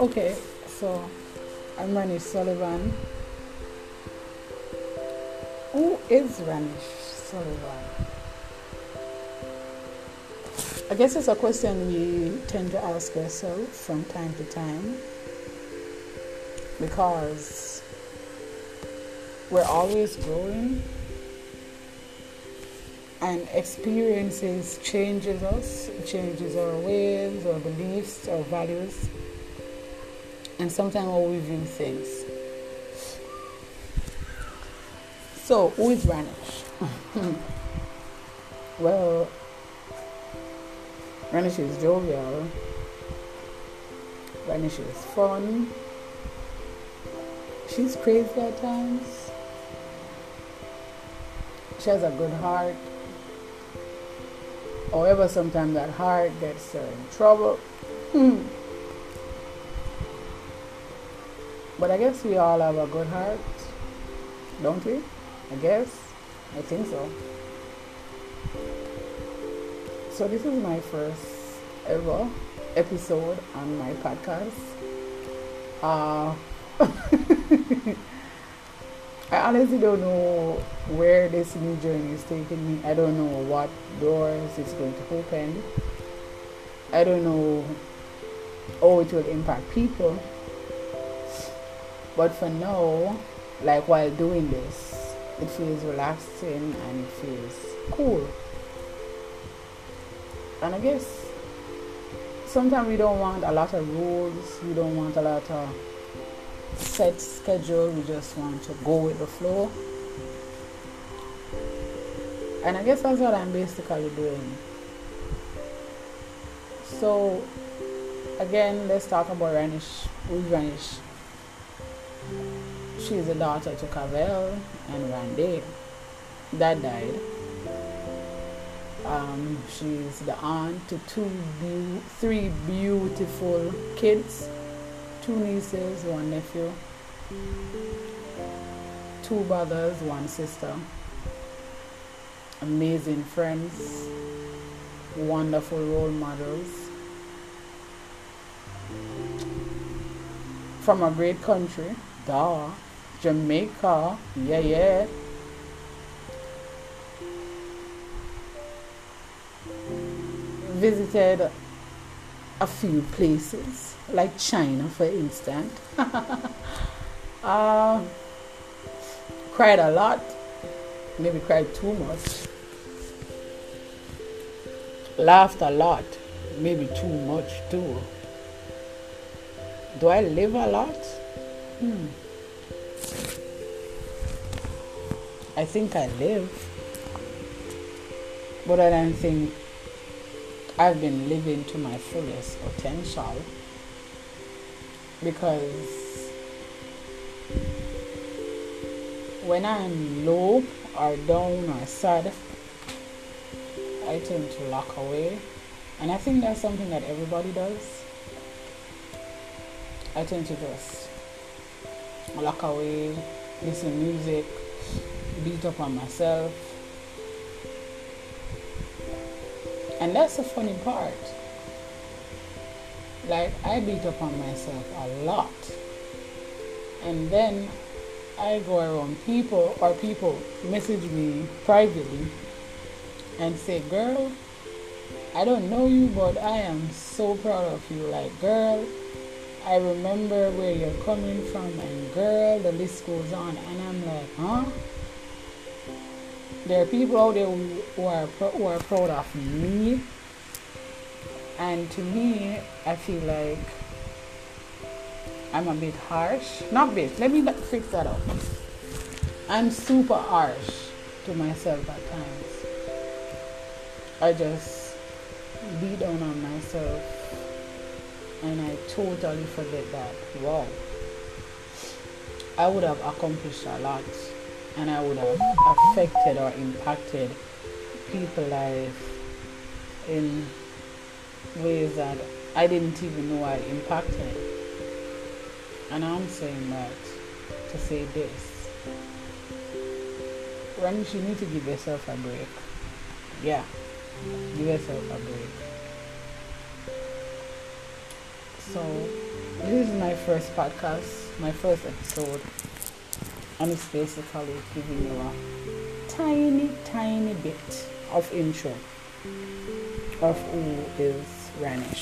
Okay, so I'm Ranish Sullivan. Who is Ranish Sullivan? I guess it's a question we tend to ask ourselves from time to time because we're always growing and experiences changes us, changes our ways, our beliefs, our values and sometimes how we view things. So, who is Ranish? well, Ranish is jovial, Ranish is fun, she's crazy at times, she has a good heart. However, sometimes that heart gets her in trouble. But I guess we all have a good heart, don't we? I guess. I think so. So, this is my first ever episode on my podcast. Uh, I honestly don't know where this new journey is taking me. I don't know what doors it's going to open. I don't know how it will impact people. But for now, like while doing this, it feels relaxing and it feels cool. And I guess sometimes we don't want a lot of rules, we don't want a lot of set schedule, we just want to go with the flow. And I guess that's what I'm basically doing. So, again, let's talk about Ranish. Who's Ranish? She's the daughter to Cavell and Randy. That died. Um, she's the aunt to two, be- three beautiful kids, two nieces, one nephew, two brothers, one sister. Amazing friends, wonderful role models. From a great country, duh. Jamaica, yeah, yeah. Visited a few places, like China, for instance. uh, cried a lot, maybe cried too much. Laughed a lot, maybe too much too. Do I live a lot? Hmm. I think I live, but I don't think I've been living to my fullest potential because when I'm low or down or sad, I tend to lock away, and I think that's something that everybody does. I tend to just lock away, listen music, beat up on myself. And that's the funny part. Like, I beat up on myself a lot. And then I go around people, or people message me privately and say, Girl, I don't know you, but I am so proud of you. Like, girl, I remember where you're coming from, and girl, the list goes on. And I'm like, Huh? There are people out there who are who are proud of me, and to me, I feel like I'm a bit harsh. Not bit. Let me fix that up. I'm super harsh to myself at times. I just beat down on myself, and I totally forget that. Wow. I would have accomplished a lot and I would have affected or impacted people's life in ways that I didn't even know I impacted. And I'm saying that to say this. Ranish, you need to give yourself a break. Yeah. Give yourself a break. So, this is my first podcast, my first episode, and it's basically giving you a tiny, tiny bit of intro of who is Ranish.